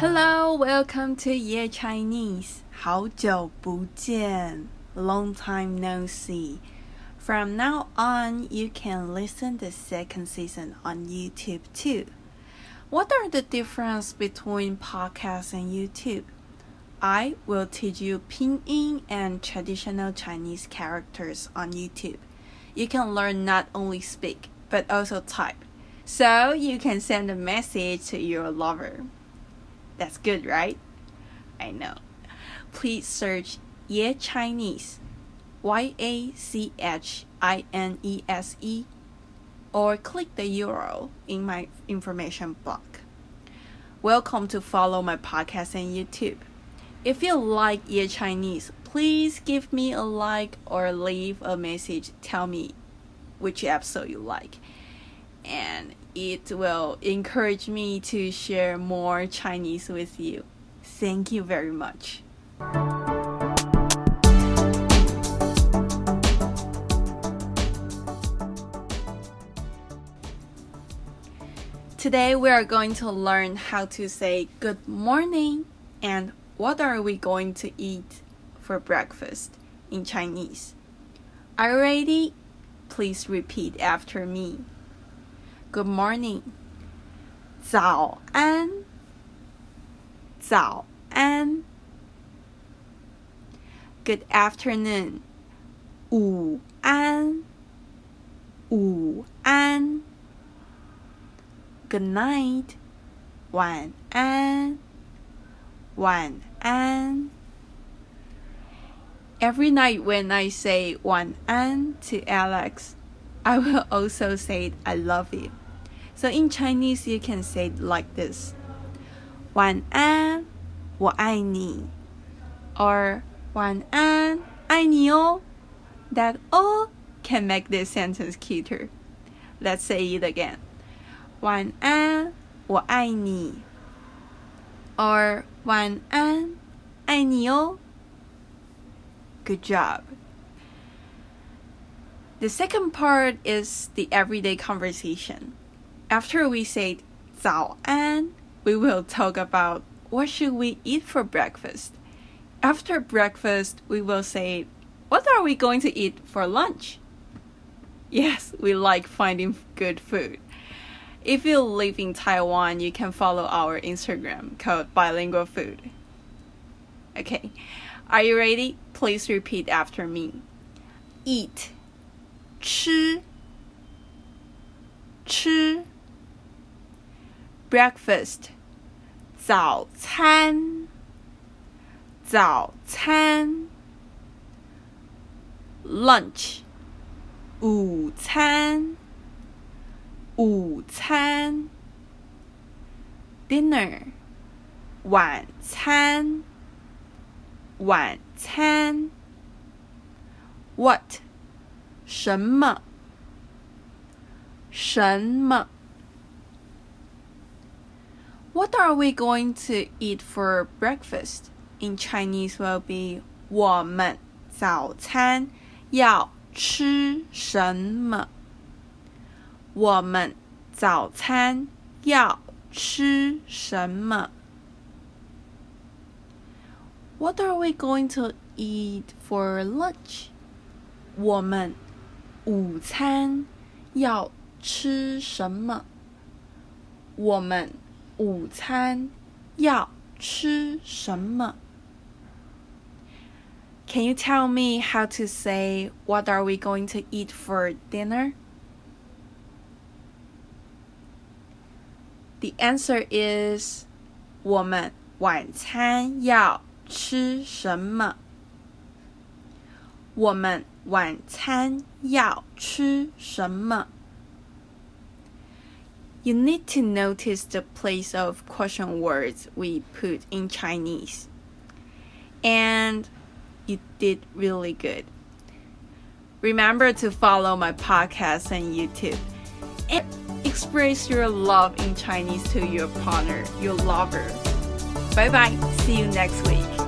Hello, welcome to Ya Chinese. 好久不见, long time no see. From now on, you can listen the second season on YouTube too. What are the difference between podcast and YouTube? I will teach you pinyin and traditional Chinese characters on YouTube. You can learn not only speak but also type. So you can send a message to your lover. That's good, right? I know. Please search Ya Chinese, Y A C H I N E S E, or click the URL in my information block. Welcome to follow my podcast and YouTube. If you like Ya Chinese, please give me a like or leave a message. Tell me which episode you like. And it will encourage me to share more Chinese with you. Thank you very much. Today we are going to learn how to say good morning and what are we going to eat for breakfast in Chinese. Are you ready? Please repeat after me. Good morning. 早安，早安。Good afternoon. 午安，午安。Good night. 晚安，晚安。Every night when I say 晚安 to Alex, I will also say I love you. So in Chinese, you can say it like this: 晚安，我爱你 or 晚安，爱你哦 That all can make this sentence cuter. Let's say it again: 晚安，我爱你 or 晚安，爱你哦 Good job. The second part is the everyday conversation. After we say 早安, we will talk about what should we eat for breakfast. After breakfast, we will say what are we going to eat for lunch? Yes, we like finding good food. If you live in Taiwan, you can follow our Instagram called Bilingual Food. Okay, are you ready? Please repeat after me. Eat. 吃 breakfast 早餐早餐 lunch 午餐午餐 dinner 晚餐晚餐 what 什么什么 what are we going to eat for breakfast? In Chinese will be 我们早餐要吃什么？我们早餐要吃什么？What are we going to eat for lunch? 我们午餐要吃什么？我们 午餐要吃什么？Can you tell me how to say what are we going to eat for dinner? The answer is 我们晚餐要吃什么？我们晚餐要吃什么 ？you need to notice the place of question words we put in Chinese. And you did really good. Remember to follow my podcast and YouTube and express your love in Chinese to your partner, your lover. Bye bye. See you next week.